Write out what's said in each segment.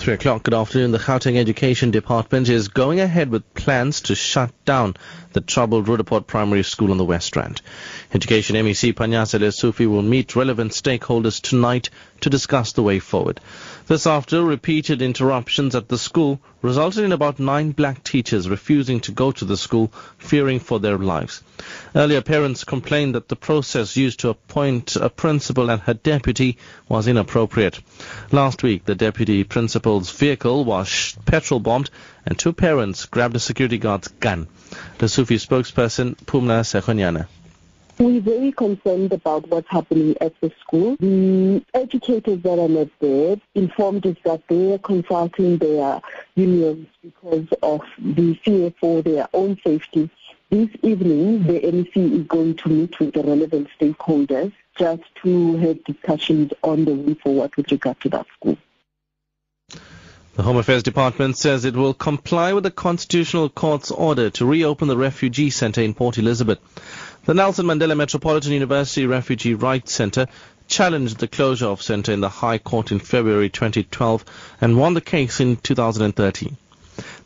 Three o'clock, good afternoon. The Gauteng Education Department is going ahead with plans to shut down the troubled Roodepoort Primary School on the West Rand. Education MEC Panyaza Lesufi will meet relevant stakeholders tonight to discuss the way forward. This after repeated interruptions at the school resulted in about nine black teachers refusing to go to the school, fearing for their lives. Earlier, parents complained that the process used to appoint a principal and her deputy was inappropriate. Last week, the deputy principal's vehicle was petrol bombed and two parents grabbed a security guard's gun. Lesufi spokesperson, Phumla Sekhonyane. We're very concerned about what's happening at the school. The educators that are not there informed us that they are consulting their unions because of the fear for their own safety. This evening, the MEC is going to meet with the relevant stakeholders just to have discussions on the way forward with regard to that school. The Home Affairs Department says it will comply with the Constitutional Court's order to reopen the refugee center in Port Elizabeth. The Nelson Mandela Metropolitan University Refugee Rights Center challenged the closure of center in the High Court in February 2012 and won the case in 2013.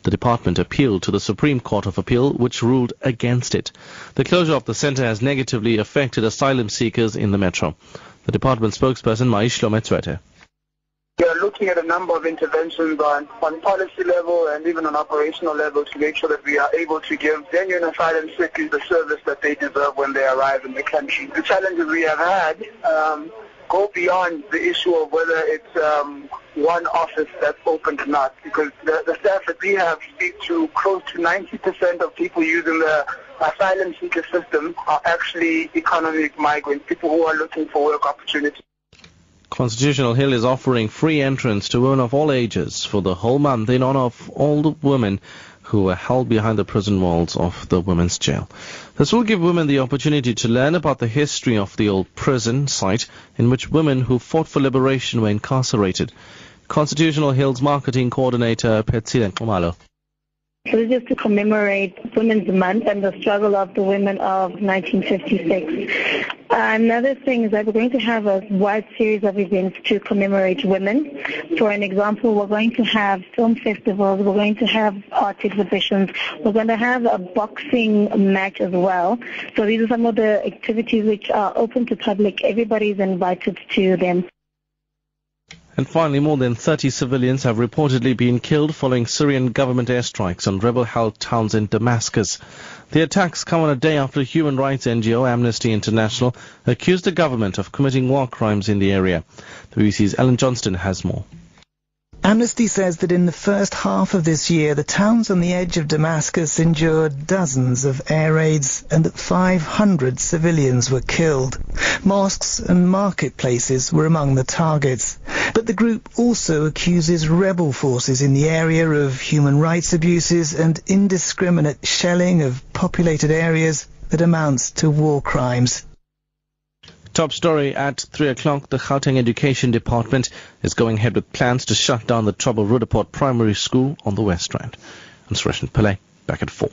The department appealed to the Supreme Court of Appeal, which ruled against it. The closure of the center has negatively affected asylum seekers in the metro. The department spokesperson Mayihlome Tshwete. Are looking at a number of interventions on, on policy level and even on operational level to make sure that we are able to give genuine asylum seekers the service that they deserve when they arrive in the country. The challenges we have had um, go beyond the issue of whether it's um, one office that's open or not, because the, the staff that we have speak to close to 90% of people using the asylum seeker system are actually economic migrants, people who are looking for work opportunities. Constitutional Hill is offering free entrance to women of all ages for the whole month in honor of all the women who were held behind the prison walls of the women's jail. This will give women the opportunity to learn about the history of the old prison site in which women who fought for liberation were incarcerated. Constitutional Hill's marketing coordinator Petsile Kumalo. So this is to commemorate Women's Month and the struggle of the women of 1956. Another thing is that we're going to have a wide series of events to commemorate women. For an example, we're going to have film festivals, we're going to have art exhibitions, we're going to have a boxing match as well. So these are some of the activities which are open to public. Everybody is invited to them. And finally, more than 30 civilians have reportedly been killed following Syrian government airstrikes on rebel-held towns in Damascus. The attacks come on a day after human rights NGO Amnesty International accused the government of committing war crimes in the area. The BBC's Ellen Johnston has more. Amnesty says that in the first half of this year, the towns on the edge of Damascus endured dozens of air raids and that 500 civilians were killed. Mosques and marketplaces were among the targets. But the group also accuses rebel forces in the area of human rights abuses and indiscriminate shelling of populated areas that amounts to war crimes. Top story at 3 o'clock. The Gauteng Education Department is going ahead with plans to shut down the troubled Roodepoort Primary School on the West Rand. I'm Suresh Pillay, back at 4.